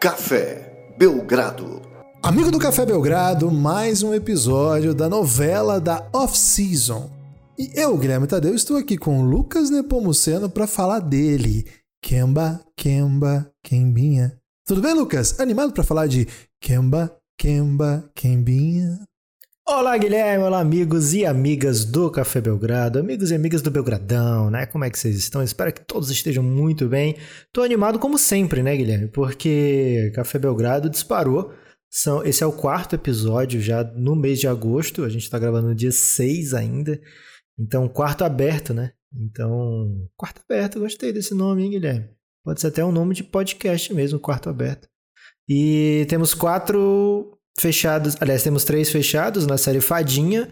Café Belgrado. Amigo do Café Belgrado, mais um episódio da novela da Off-Season. E eu, Guilherme Tadeu, estou aqui com Lucas Nepomuceno para falar dele. Kemba, Kemba, Kembinha. Tudo bem, Lucas? Animado para falar de Kemba, Kemba, Kembinha? Olá, Guilherme, olá, amigos e amigas do Café Belgrado, amigos e amigas do Belgradão, né? Como é que vocês estão? Espero que todos estejam muito bem. Tô animado como sempre, né, Guilherme? Porque Café Belgrado disparou. São, esse é o quarto episódio já no mês de agosto. A gente tá gravando no dia 6 ainda. Então, quarto aberto, né? Então, quarto aberto, gostei desse nome, hein, Guilherme? Pode ser até um nome de podcast mesmo, quarto aberto. E temos quatro fechados. Aliás, temos três fechados na série Fadinha.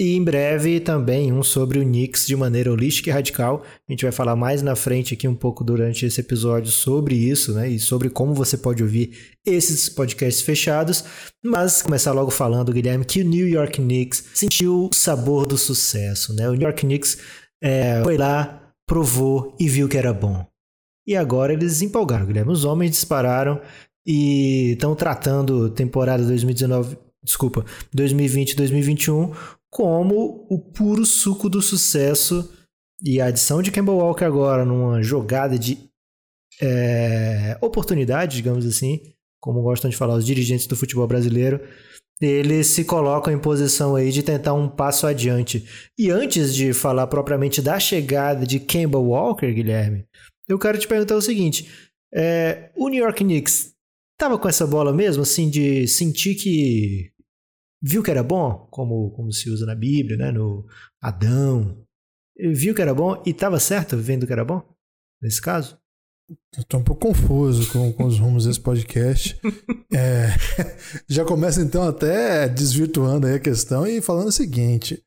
E em breve também um sobre o Knicks de maneira holística e radical. A gente vai falar mais na frente aqui um pouco durante esse episódio sobre isso, né? E sobre como você pode ouvir esses podcasts fechados. Mas começar logo falando, Guilherme, que o New York Knicks sentiu o sabor do sucesso, né? O New York Knicks é, foi lá, provou e viu que era bom. E agora eles empolgaram, Guilherme. Os homens dispararam e estão tratando temporada 2019, desculpa, 2020-2021 como o puro suco do sucesso e a adição de Campbell Walker agora numa jogada de é, oportunidade, digamos assim, como gostam de falar os dirigentes do futebol brasileiro, eles se colocam em posição aí de tentar um passo adiante. E antes de falar propriamente da chegada de Campbell Walker, Guilherme, eu quero te perguntar o seguinte: é, o New York Knicks Tava com essa bola mesmo, assim, de sentir que viu que era bom, como, como se usa na Bíblia, né? No Adão. Viu que era bom e estava certo vendo que era bom? Nesse caso? Eu tô um pouco confuso com, com os rumos desse podcast. é, já começa então até desvirtuando aí a questão e falando o seguinte: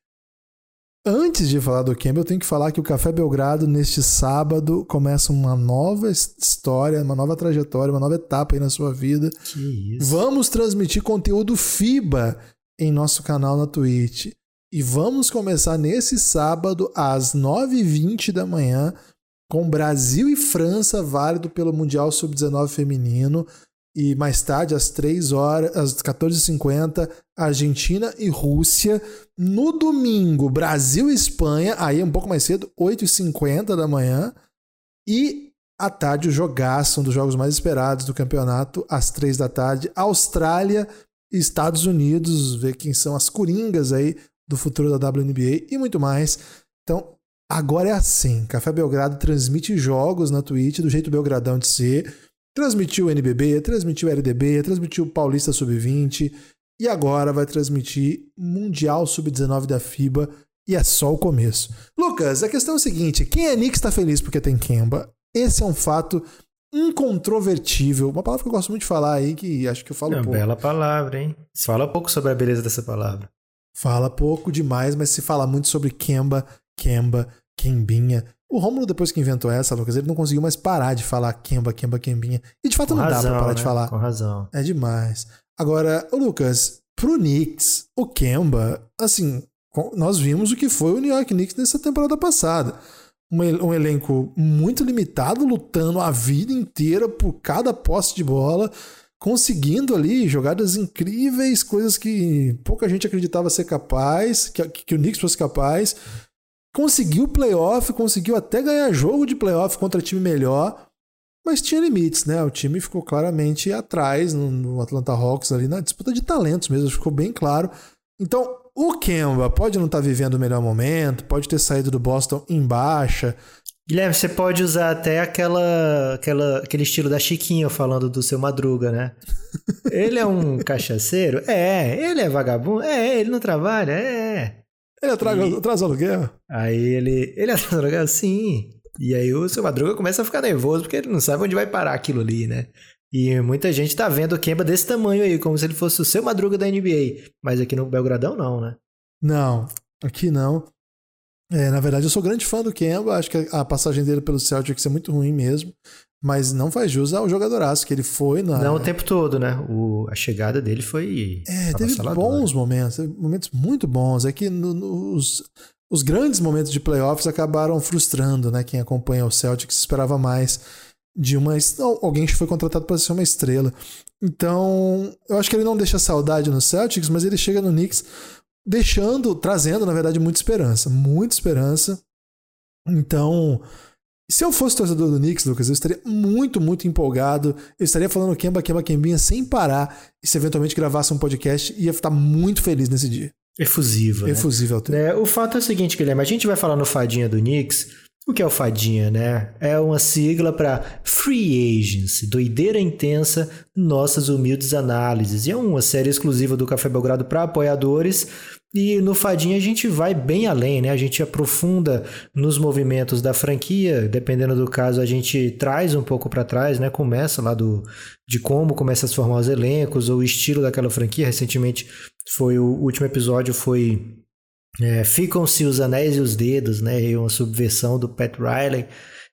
Antes de falar do Campbell, eu tenho que falar que o Café Belgrado, neste sábado, começa uma nova história, uma nova trajetória, uma nova etapa aí na sua vida. Que isso. Vamos transmitir conteúdo FIBA em nosso canal na Twitch. E vamos começar nesse sábado, às 9h20 da manhã, com Brasil e França, válido pelo Mundial Sub-19 Feminino. E mais tarde, às 3 horas, às 14h50, Argentina e Rússia. No domingo, Brasil e Espanha, aí é um pouco mais cedo, 8h50 da manhã. E à tarde, o jogaço, um dos jogos mais esperados do campeonato, às 3 da tarde, Austrália e Estados Unidos, ver quem são as coringas aí do futuro da WNBA e muito mais. Então, agora é assim: Café Belgrado transmite jogos na Twitch do jeito Belgradão de ser Transmitiu o NBB, transmitiu o LDB, transmitiu o Paulista Sub-20 e agora vai transmitir Mundial Sub-19 da FIBA e é só o começo. Lucas, a questão é a seguinte: quem é Nick está feliz porque tem Kemba? Esse é um fato incontrovertível. Uma palavra que eu gosto muito de falar aí, que acho que eu falo é uma pouco. bela palavra, hein? Fala pouco sobre a beleza dessa palavra. Fala pouco demais, mas se fala muito sobre Kemba, Kemba, Kembinha. O Romulo, depois que inventou essa, Lucas, ele não conseguiu mais parar de falar Kemba, Kemba, Kembinha. E de fato Com não razão, dá pra parar né? de falar. Com razão. É demais. Agora, Lucas, pro Knicks, o Kemba, assim, nós vimos o que foi o New York Knicks nessa temporada passada. Um, um elenco muito limitado, lutando a vida inteira por cada posse de bola, conseguindo ali jogadas incríveis, coisas que pouca gente acreditava ser capaz, que, que o Knicks fosse capaz. Conseguiu playoff, conseguiu até ganhar jogo de playoff contra time melhor. Mas tinha limites, né? O time ficou claramente atrás no, Atlanta Hawks ali na disputa de talentos mesmo, ficou bem claro. Então, o Kemba pode não estar vivendo o melhor momento, pode ter saído do Boston em baixa. Guilherme, você pode usar até aquela, aquela, aquele estilo da Chiquinha falando do seu Madruga, né? Ele é um cachaceiro? É. Ele é vagabundo? É. Ele não trabalha? É. Ele atrasa, E- atrasa aluguel. Aí ele. Ele é droga? Sim. E aí o seu Madruga começa a ficar nervoso porque ele não sabe onde vai parar aquilo ali, né? E muita gente tá vendo o Kemba desse tamanho aí, como se ele fosse o seu Madruga da NBA. Mas aqui no Belgradão, não, né? Não, aqui não. É, na verdade, eu sou grande fã do Kemba. Acho que a passagem dele pelo Celtics é muito ruim mesmo. Mas não faz jus ao jogadoraço que ele foi na. Não o tempo todo, né? O, a chegada dele foi. É, teve bons momentos, teve momentos muito bons. É que no- no- os, os grandes momentos de playoffs acabaram frustrando, né? Quem acompanha o Celtics esperava mais. de uma alguém que foi contratado para ser uma estrela. Então, eu acho que ele não deixa saudade no Celtics, mas ele chega no Knicks deixando, trazendo, na verdade, muita esperança, muita esperança. Então, se eu fosse torcedor do Knicks, Lucas, eu estaria muito, muito empolgado. Eu estaria falando Kemba, Kemba, Kembinha sem parar. E se eventualmente gravasse um podcast, ia estar muito feliz nesse dia. Efusivo. Efusivo né? é o fato é o seguinte, Guilherme, a gente vai falar no Fadinha do Knicks. O que é o Fadinha, né? É uma sigla para Free Agency, doideira intensa, nossas humildes análises. E é uma série exclusiva do Café Belgrado para apoiadores. E no Fadinha a gente vai bem além, né? A gente aprofunda nos movimentos da franquia, dependendo do caso, a gente traz um pouco para trás, né? Começa lá do de como começa a se formar os elencos ou o estilo daquela franquia. Recentemente foi o último episódio foi é, Ficam-se os anéis e os dedos, né? E uma subversão do Pat Riley.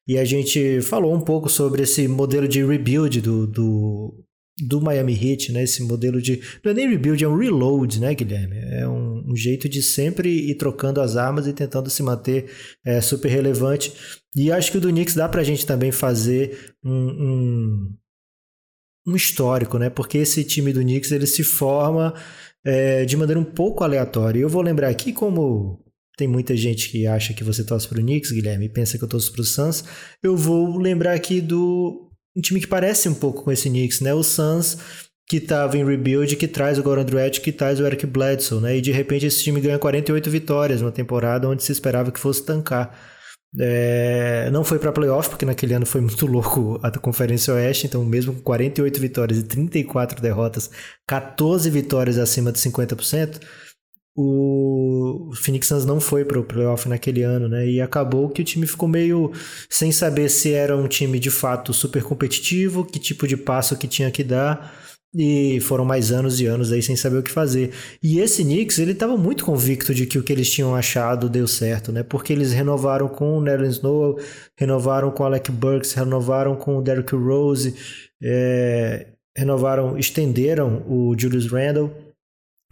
E a gente falou um pouco sobre esse modelo de rebuild do, do do Miami Heat, né? Esse modelo de. Não é nem rebuild, é um reload, né, Guilherme? É um, um jeito de sempre ir trocando as armas e tentando se manter é, super relevante. E acho que o do Knicks dá pra gente também fazer um, um, um histórico, né? Porque esse time do Knicks ele se forma é, de maneira um pouco aleatória. Eu vou lembrar aqui, como tem muita gente que acha que você torce pro Knicks, Guilherme, e pensa que eu torço pro Suns, eu vou lembrar aqui do um time que parece um pouco com esse Knicks, né? O Suns que estava em rebuild, que traz o Goran Dragic, que traz o Eric Bledsoe, né? E de repente esse time ganha 48 vitórias numa temporada onde se esperava que fosse tancar. É, não foi para playoff, porque naquele ano foi muito louco a Conferência Oeste, então mesmo com 48 vitórias e 34 derrotas, 14 vitórias acima de 50%, o Phoenix Suns não foi para o playoff naquele ano, né? E acabou que o time ficou meio sem saber se era um time de fato super competitivo, que tipo de passo que tinha que dar. E foram mais anos e anos aí sem saber o que fazer. E esse Knicks, ele estava muito convicto de que o que eles tinham achado deu certo, né? Porque eles renovaram com o Nerlens Snow, renovaram com o Alec Burks, renovaram com o Derrick Rose, é, renovaram, estenderam o Julius Randle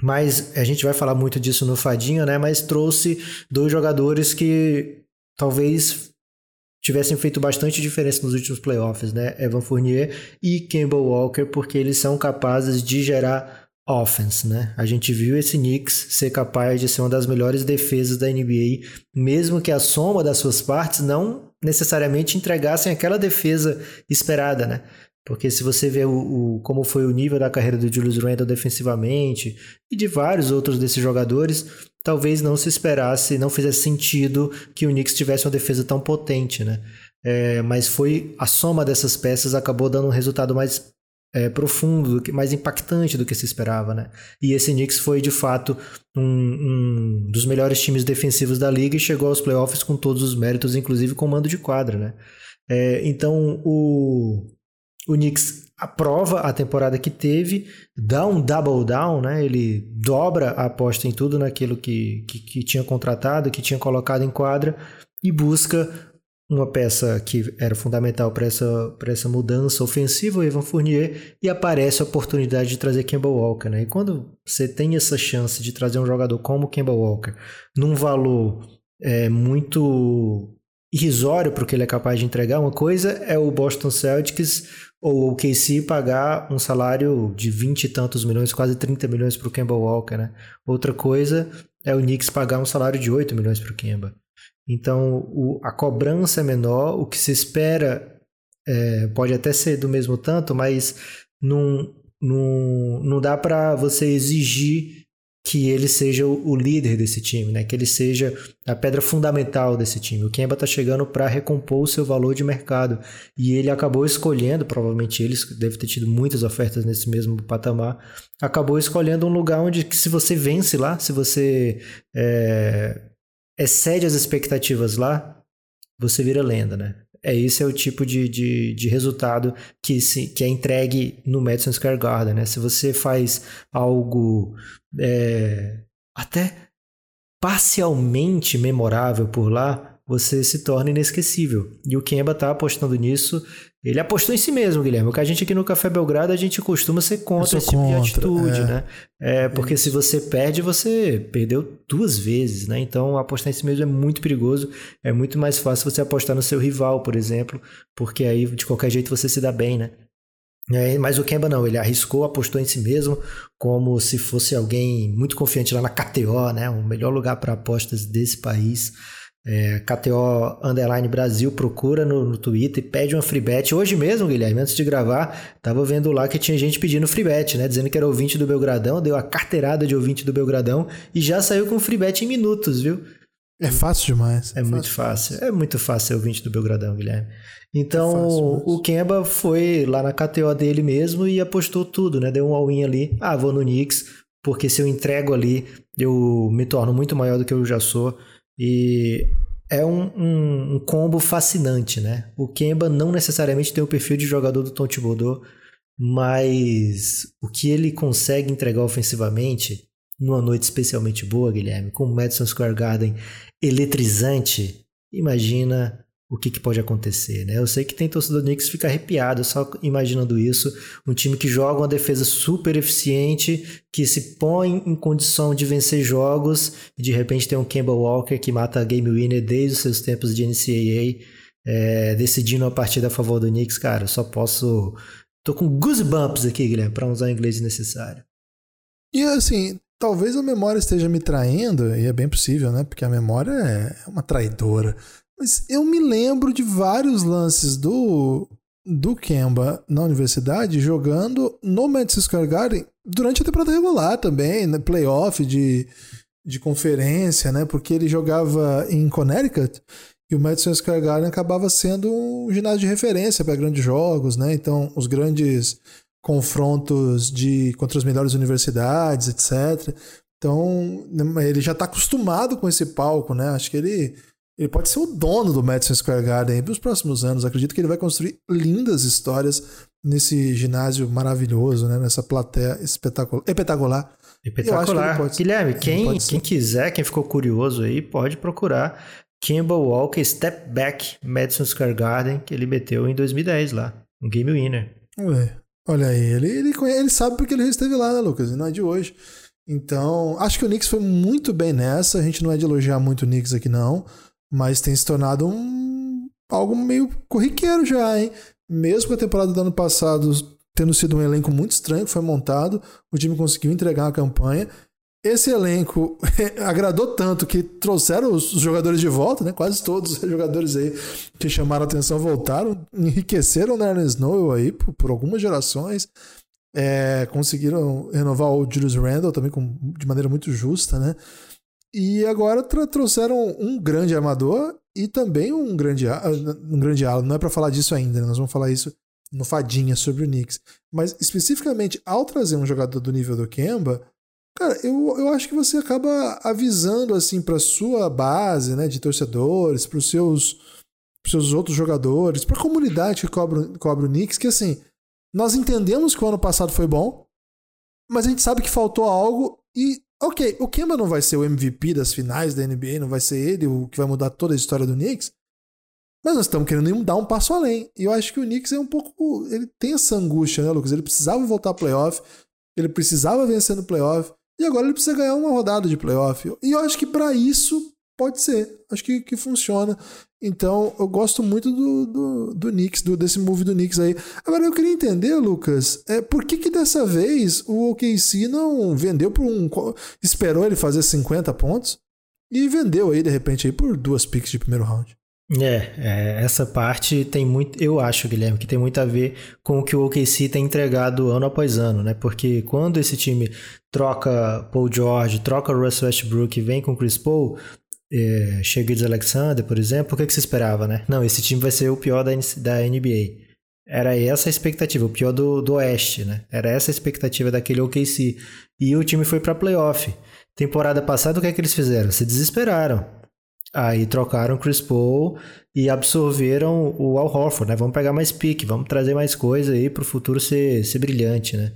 mas a gente vai falar muito disso no Fadinho, né? Mas trouxe dois jogadores que talvez tivessem feito bastante diferença nos últimos playoffs, né? Evan Fournier e Campbell Walker, porque eles são capazes de gerar offense, né? A gente viu esse Knicks ser capaz de ser uma das melhores defesas da NBA, mesmo que a soma das suas partes não necessariamente entregassem aquela defesa esperada, né? Porque se você vê o, o, como foi o nível da carreira do Julius Randle defensivamente e de vários outros desses jogadores, talvez não se esperasse, não fizesse sentido que o Knicks tivesse uma defesa tão potente, né? É, mas foi a soma dessas peças acabou dando um resultado mais é, profundo, mais impactante do que se esperava, né? E esse Knicks foi de fato um, um, dos melhores times defensivos da liga e chegou aos playoffs com todos os méritos, inclusive com mando de quadra, né? É, então o o Knicks aprova a temporada que teve, dá um double down, né? Ele dobra a aposta em tudo naquilo que, que, que tinha contratado, que tinha colocado em quadra e busca uma peça que era fundamental para essa, essa mudança ofensiva, o Evan Fournier, e aparece a oportunidade de trazer Kemba Walker. Né? E quando você tem essa chance de trazer um jogador como Kemba Walker, num valor é, muito irrisório para o que ele é capaz de entregar, uma coisa é o Boston Celtics ou o KC pagar um salário de 20 e tantos milhões, quase 30 milhões para o Kemba Walker, né? Outra coisa é o Knicks pagar um salário de 8 milhões para o Kemba. Então, o, a cobrança é menor, o que se espera é, pode até ser do mesmo tanto, mas não, não, não dá para você exigir que ele seja o líder desse time, né? que ele seja a pedra fundamental desse time. O Kemba está chegando para recompor o seu valor de mercado e ele acabou escolhendo, provavelmente ele deve ter tido muitas ofertas nesse mesmo patamar, acabou escolhendo um lugar onde que se você vence lá, se você é, excede as expectativas lá, você vira lenda, né? É esse é o tipo de, de, de resultado que, se, que é entregue no Madison Square Garden, né? Se você faz algo é, até parcialmente memorável por lá, você se torna inesquecível. E o Kemba está apostando nisso ele apostou em si mesmo, Guilherme. O que a gente aqui no Café Belgrado, a gente costuma ser contra esse tipo contra, de atitude, é. né? É, porque é se você perde, você perdeu duas vezes, né? Então, apostar em si mesmo é muito perigoso. É muito mais fácil você apostar no seu rival, por exemplo, porque aí, de qualquer jeito, você se dá bem, né? É, mas o Kemba não, ele arriscou, apostou em si mesmo, como se fosse alguém muito confiante lá na KTO, né? O melhor lugar para apostas desse país. É, KTO Underline Brasil, procura no, no Twitter e pede uma free bet. Hoje mesmo, Guilherme, antes de gravar, tava vendo lá que tinha gente pedindo free bet, né? Dizendo que era ouvinte do Belgradão, deu a carteirada de ouvinte do Belgradão e já saiu com free bet em minutos, viu? É fácil demais. É, é muito fácil. É muito fácil ser ouvinte do Belgradão, Guilherme. Então, é fácil, o Kemba foi lá na KTO dele mesmo e apostou tudo, né? Deu um all-in ali. Ah, vou no Knicks, porque se eu entrego ali, eu me torno muito maior do que eu já sou. E é um, um, um, combo fascinante, né? O Kemba não necessariamente tem o perfil de jogador do Tom Thibodeau, mas o que ele consegue entregar ofensivamente numa noite especialmente boa, Guilherme, com o Madison Square Garden eletrizante, imagina o que, que, pode acontecer, né? Eu sei que tem torcedor do Knicks que fica arrepiado só imaginando isso. Um time que joga uma defesa super eficiente, que se põe em condição de vencer jogos, e de repente tem um Kemba Walker que mata a game winner desde os seus tempos de NCAA, é, decidindo a partida a favor do Knicks. Cara, eu só posso... Tô com goosebumps aqui, Guilherme, para usar o inglês necessário. E assim, talvez a memória esteja me traindo, e é bem possível, né? Porque a memória é uma traidora. Mas eu me lembro de vários lances do, do Kemba na universidade jogando no Madison Square Garden durante a temporada regular também, né? playoff de, de conferência, né? Porque ele jogava em Connecticut e o Madison Square Garden acabava sendo um ginásio de referência para grandes jogos, né? Então, os grandes confrontos de contra as melhores universidades, etc. Então, ele já está acostumado com esse palco, né? Acho que ele ele pode ser o dono do Madison Square Garden para os próximos anos. Acredito que ele vai construir lindas histórias nesse ginásio maravilhoso, né? nessa plateia espetacular. Espetacular. Espetacular. Pode, Guilherme, quem, quem quiser, quem ficou curioso aí, pode procurar Kimball Walker Step Back Madison Square Garden, que ele meteu em 2010 lá, um Game Winner. Ué, olha aí, ele, ele, ele sabe porque ele esteve lá, né, Lucas? E não é de hoje. Então, acho que o Knicks foi muito bem nessa. A gente não é de elogiar muito o Knicks aqui, não mas tem se tornado um algo meio corriqueiro já, hein? Mesmo com a temporada do ano passado tendo sido um elenco muito estranho que foi montado, o time conseguiu entregar a campanha. Esse elenco agradou tanto que trouxeram os jogadores de volta, né? Quase todos os jogadores aí que chamaram atenção voltaram, enriqueceram o Nerlens Snow aí por, por algumas gerações. É, conseguiram renovar o Julius Randle também com, de maneira muito justa, né? E agora trouxeram um grande armador e também um grande, um grande ala. Não é para falar disso ainda, né? nós vamos falar isso no Fadinha sobre o Knicks. Mas especificamente, ao trazer um jogador do nível do Kemba, cara, eu, eu acho que você acaba avisando assim para sua base né, de torcedores, para os seus, seus outros jogadores, para a comunidade que cobra, cobra o Knicks, que assim, nós entendemos que o ano passado foi bom, mas a gente sabe que faltou algo e Ok, o Kemba não vai ser o MVP das finais da NBA, não vai ser ele o que vai mudar toda a história do Knicks. Mas nós estamos querendo dar um passo além. E eu acho que o Knicks é um pouco. Ele tem essa angústia, né, Lucas? Ele precisava voltar ao playoff, ele precisava vencer no playoff, e agora ele precisa ganhar uma rodada de playoff. E eu acho que para isso pode ser. Acho que, que funciona. Então, eu gosto muito do, do, do Knicks, do, desse move do Knicks aí. Agora, eu queria entender, Lucas, é, por que que dessa vez o OKC não vendeu por um... Esperou ele fazer 50 pontos e vendeu aí, de repente, aí por duas picks de primeiro round. É, é, essa parte tem muito, eu acho, Guilherme, que tem muito a ver com o que o OKC tem entregado ano após ano, né? Porque quando esse time troca Paul George, troca Russell Westbrook e vem com Chris Paul, é, Shea Alexander, por exemplo, o que, que você esperava, né? Não, esse time vai ser o pior da, da NBA. Era essa a expectativa, o pior do, do Oeste, né? Era essa a expectativa daquele OKC. E o time foi para playoff. Temporada passada, o que é que eles fizeram? Se desesperaram. Aí trocaram Chris Paul e absorveram o Al Horford, né? Vamos pegar mais pique, vamos trazer mais coisa aí para o futuro ser, ser brilhante, né?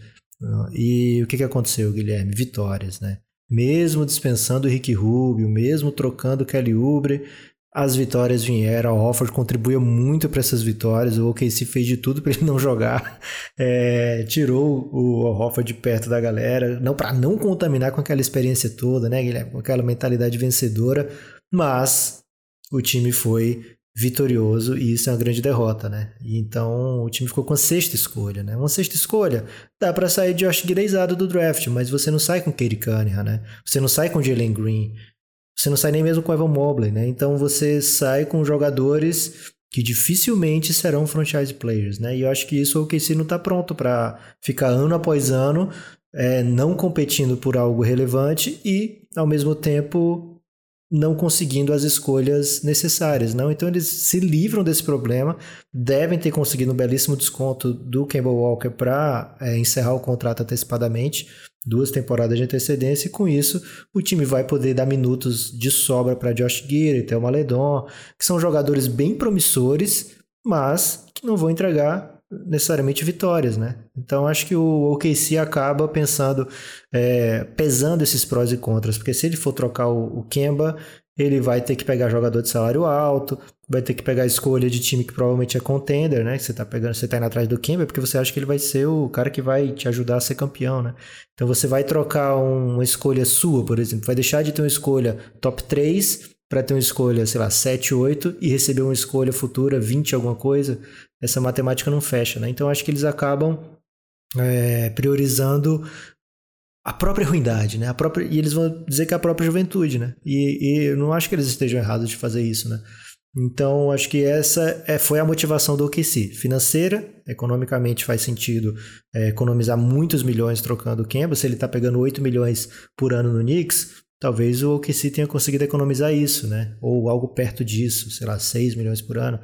E o que, que aconteceu, Guilherme? Vitórias, né? Mesmo dispensando o Rick Rubio, mesmo trocando o Kelly Oubre, as vitórias vieram, o Hofford contribuía muito para essas vitórias, o OKC fez de tudo para ele não jogar, é, tirou o Hofford de perto da galera, não para não contaminar com aquela experiência toda, né, Guilherme, com aquela mentalidade vencedora, mas o time foi vitorioso e isso é uma grande derrota, né? Então o time ficou com a sexta escolha, né? Uma sexta escolha dá para sair de Josh Gireizado do draft, mas você não sai com Katie Cunningham, né? Você não sai com Jalen Green, você não sai nem mesmo com Evan Mobley, né? Então você sai com jogadores que dificilmente serão franchise players, né? E eu acho que isso o OKC não está pronto para ficar ano após ano é, não competindo por algo relevante e, ao mesmo tempo, não conseguindo as escolhas necessárias, não? Então eles se livram desse problema, devem ter conseguido um belíssimo desconto do Campbell Walker para é, encerrar o contrato antecipadamente, duas temporadas de antecedência, e com isso o time vai poder dar minutos de sobra para Josh Giri, Theo Maledon, que são jogadores bem promissores, mas que não vão entregar necessariamente vitórias, né? Então acho que o OKC acaba pensando, é, pesando esses prós e contras, porque se ele for trocar o, o Kemba, ele vai ter que pegar jogador de salário alto, vai ter que pegar escolha de time que provavelmente é contender, né? Que você tá pegando, você tá indo atrás do Kemba porque você acha que ele vai ser o cara que vai te ajudar a ser campeão, né? Então você vai trocar uma escolha sua, por exemplo, vai deixar de ter uma escolha top 3 para ter uma escolha, sei lá, 7, 8 e receber uma escolha futura 20 alguma coisa, essa matemática não fecha, né? Então acho que eles acabam é, priorizando a própria ruindade, né? A própria, e eles vão dizer que é a própria juventude, né? E, e eu não acho que eles estejam errados de fazer isso, né? Então, acho que essa é, foi a motivação do OKC. Financeira, economicamente faz sentido é, economizar muitos milhões trocando o Kemba. Se ele está pegando 8 milhões por ano no Knicks, talvez o OKC tenha conseguido economizar isso, né? Ou algo perto disso, sei lá, 6 milhões por ano.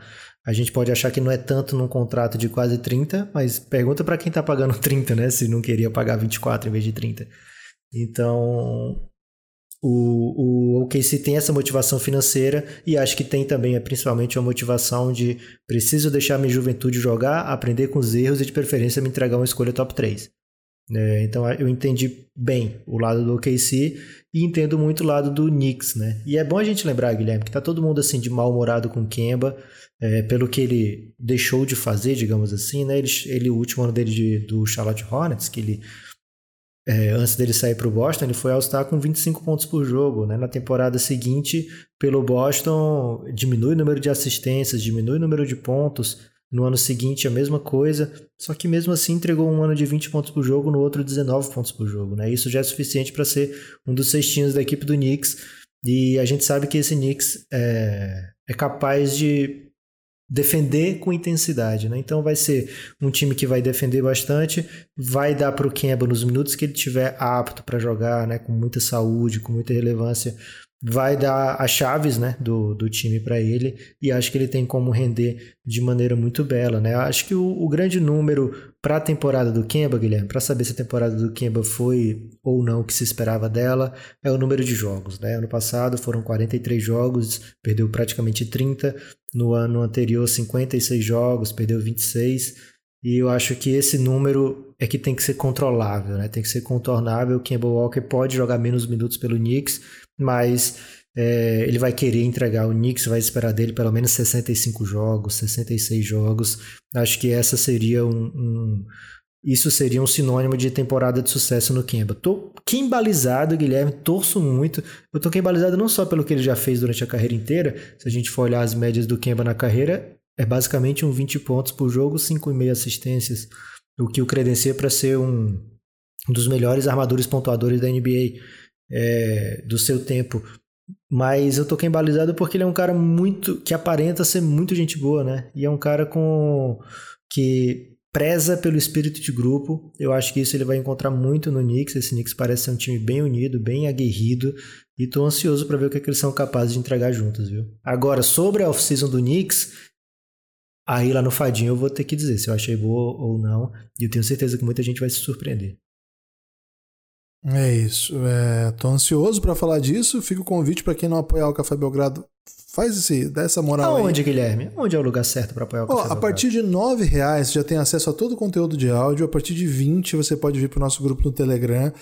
A gente pode achar que não é tanto num contrato de quase 30, mas pergunta para quem está pagando 30, né? Se não queria pagar 24 em vez de 30. Então, o, o OKC tem essa motivação financeira e acho que tem também, é principalmente, a motivação de preciso deixar minha juventude jogar, aprender com os erros e, de preferência, me entregar uma escolha top 3. É, então eu entendi bem o lado do OKC e entendo muito o lado do Knicks, né? E é bom a gente lembrar, Guilherme, que tá todo mundo assim de mal-humorado com Kemba, é, pelo que ele deixou de fazer, digamos assim, né? Ele, ele o último ano dele de, do Charlotte Hornets, que ele é, antes dele sair para o Boston, ele foi ao Star com 25 pontos por jogo. Né? Na temporada seguinte, pelo Boston, diminui o número de assistências, diminui o número de pontos. No ano seguinte, a mesma coisa, só que mesmo assim entregou um ano de 20 pontos por jogo, no outro 19 pontos por jogo. Né? Isso já é suficiente para ser um dos cestinhos da equipe do Knicks. E a gente sabe que esse Knicks é, é capaz de defender com intensidade, né? Então vai ser um time que vai defender bastante, vai dar para o Kemba nos minutos que ele tiver apto para jogar, né? Com muita saúde, com muita relevância, vai dar as chaves né, do, do time para ele e acho que ele tem como render de maneira muito bela. Né? Acho que o, o grande número para a temporada do Kemba, Guilherme, para saber se a temporada do Kemba foi ou não o que se esperava dela, é o número de jogos. Né? Ano passado foram 43 jogos, perdeu praticamente 30. No ano anterior, 56 jogos, perdeu 26. E eu acho que esse número é que tem que ser controlável, né? tem que ser contornável. O Kemba Walker pode jogar menos minutos pelo Knicks, mas é, ele vai querer entregar. O Knicks vai esperar dele pelo menos 65 jogos, 66 jogos. Acho que essa seria um, um isso seria um sinônimo de temporada de sucesso no Kemba. Tô quimbalizado, Guilherme, torço muito. Eu tô quimbalizado não só pelo que ele já fez durante a carreira inteira, se a gente for olhar as médias do Kemba na carreira, é basicamente um 20 pontos por jogo, 5,5 assistências, o que o credencia para ser um, um dos melhores armadores pontuadores da NBA é, do seu tempo. Mas eu tô embalizado porque ele é um cara muito. que aparenta ser muito gente boa, né? E é um cara com. que preza pelo espírito de grupo. Eu acho que isso ele vai encontrar muito no Knicks. Esse Knicks parece ser um time bem unido, bem aguerrido. E tô ansioso para ver o que, é que eles são capazes de entregar juntos, viu? Agora, sobre a off-season do Knicks, aí lá no Fadinho eu vou ter que dizer se eu achei boa ou não. E eu tenho certeza que muita gente vai se surpreender. É isso. É, tô ansioso para falar disso. Fica o convite para quem não apoiar o Café Belgrado. Faz esse, dá essa moral Aonde, aí. Guilherme? Onde é o lugar certo para apoiar o Café Ó, Belgrado? A partir de R$ reais já tem acesso a todo o conteúdo de áudio. A partir de 20 você pode vir pro nosso grupo no Telegram.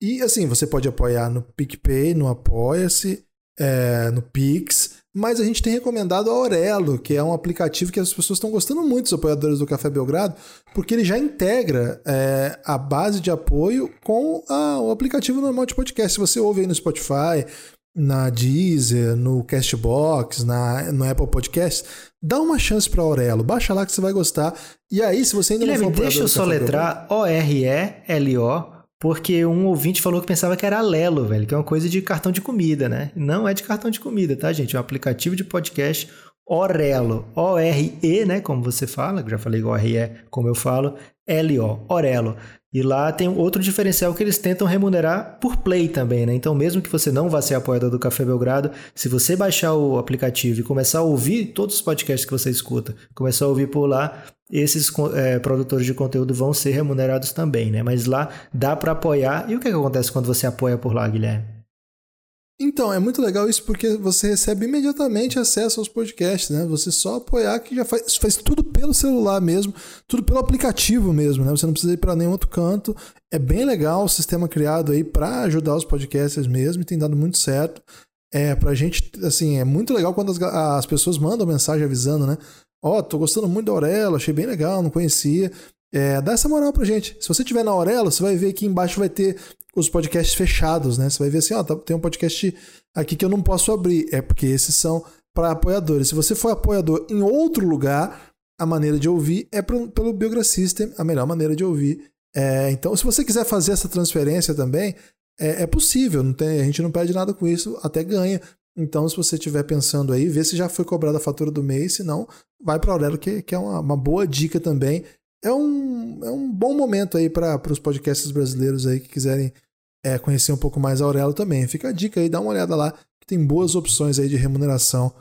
E assim, você pode apoiar no PicPay, no Apoia-se, é, no Pix. Mas a gente tem recomendado a Aurelo, que é um aplicativo que as pessoas estão gostando muito, os apoiadores do Café Belgrado, porque ele já integra é, a base de apoio com a, o aplicativo normal de podcast. Se você ouve aí no Spotify, na Deezer, no Castbox, na, no Apple Podcast, dá uma chance para Aurelo. Baixa lá que você vai gostar. E aí, se você ainda Guilherme, não for deixa eu soletrar O-R-E-L-O porque um ouvinte falou que pensava que era Lelo, velho, que é uma coisa de cartão de comida, né? Não é de cartão de comida, tá, gente? É um aplicativo de podcast Orelo, O-R-E, né, como você fala, já falei O-R-E, como eu falo, L-O, Orelo. E lá tem outro diferencial que eles tentam remunerar por play também, né? Então, mesmo que você não vá ser apoiador do Café Belgrado, se você baixar o aplicativo e começar a ouvir todos os podcasts que você escuta, começar a ouvir por lá, esses é, produtores de conteúdo vão ser remunerados também, né? Mas lá dá para apoiar. E o que, é que acontece quando você apoia por lá, Guilherme? Então, é muito legal isso porque você recebe imediatamente acesso aos podcasts, né? Você só apoiar que já faz, faz tudo pelo celular mesmo, tudo pelo aplicativo mesmo, né? Você não precisa ir para nenhum outro canto. É bem legal o sistema criado aí para ajudar os podcasts mesmo e tem dado muito certo. É, pra gente, assim, é muito legal quando as, as pessoas mandam mensagem avisando, né? Ó, oh, tô gostando muito da Aurelo, achei bem legal, não conhecia. É, dá essa moral pra gente. Se você tiver na Aurelo, você vai ver que embaixo vai ter os podcasts fechados, né? Você vai ver assim, ó, tá, tem um podcast aqui que eu não posso abrir. É porque esses são para apoiadores. Se você for apoiador em outro lugar, a maneira de ouvir é pro, pelo Biogra System, a melhor maneira de ouvir. É, então, se você quiser fazer essa transferência também, é, é possível. Não tem, a gente não perde nada com isso, até ganha. Então, se você estiver pensando aí, vê se já foi cobrada a fatura do mês, se não, vai para Aurelo, que, que é uma, uma, boa dica também. É um, é um bom momento aí para os podcasts brasileiros aí que quiserem é, conhecer um pouco mais a Aurelo também. Fica a dica aí, dá uma olhada lá, que tem boas opções aí de remuneração.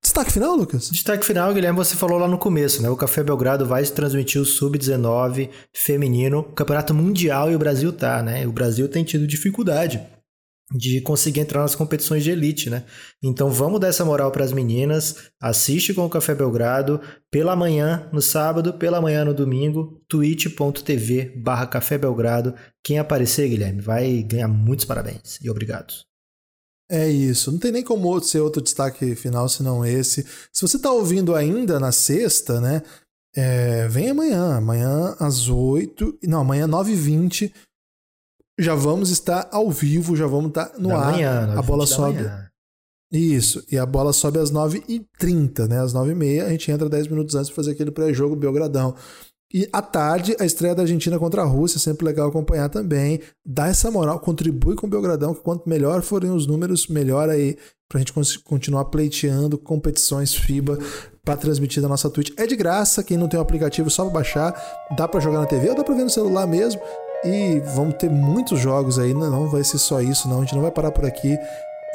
Destaque final, Lucas? Destaque final, Guilherme, você falou lá no começo, né? O Café Belgrado vai transmitir o Sub-19 feminino, campeonato mundial e o Brasil tá, né? O Brasil tem tido dificuldade de conseguir entrar nas competições de elite, né? Então vamos dar essa moral para as meninas. Assiste com o Café Belgrado pela manhã no sábado, pela manhã no domingo, twitch.tv/barra Café Belgrado. Quem aparecer, Guilherme, vai ganhar muitos parabéns e obrigados. É isso, não tem nem como ser outro destaque final senão esse. Se você está ouvindo ainda na sexta, né? É, vem amanhã, amanhã às 8, não, amanhã 9h20 já vamos estar ao vivo, já vamos estar no da ar. Manhã, a bola sobe. Manhã. Isso, e a bola sobe às 9h30, né? Às 9h30 a gente entra 10 minutos antes para fazer aquele pré-jogo Belgradão. E à tarde, a estreia da Argentina contra a Rússia, sempre legal acompanhar também. Dá essa moral, contribui com o Belgradão, que quanto melhor forem os números, melhor aí pra gente continuar pleiteando competições FIBA para transmitir da nossa Twitch. É de graça, quem não tem o aplicativo só pra baixar, dá para jogar na TV ou dá para ver no celular mesmo. E vamos ter muitos jogos aí, né? não vai ser só isso, não. A gente não vai parar por aqui.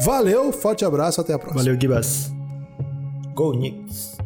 Valeu, forte abraço, até a próxima. Valeu, Gibas. Go Knicks.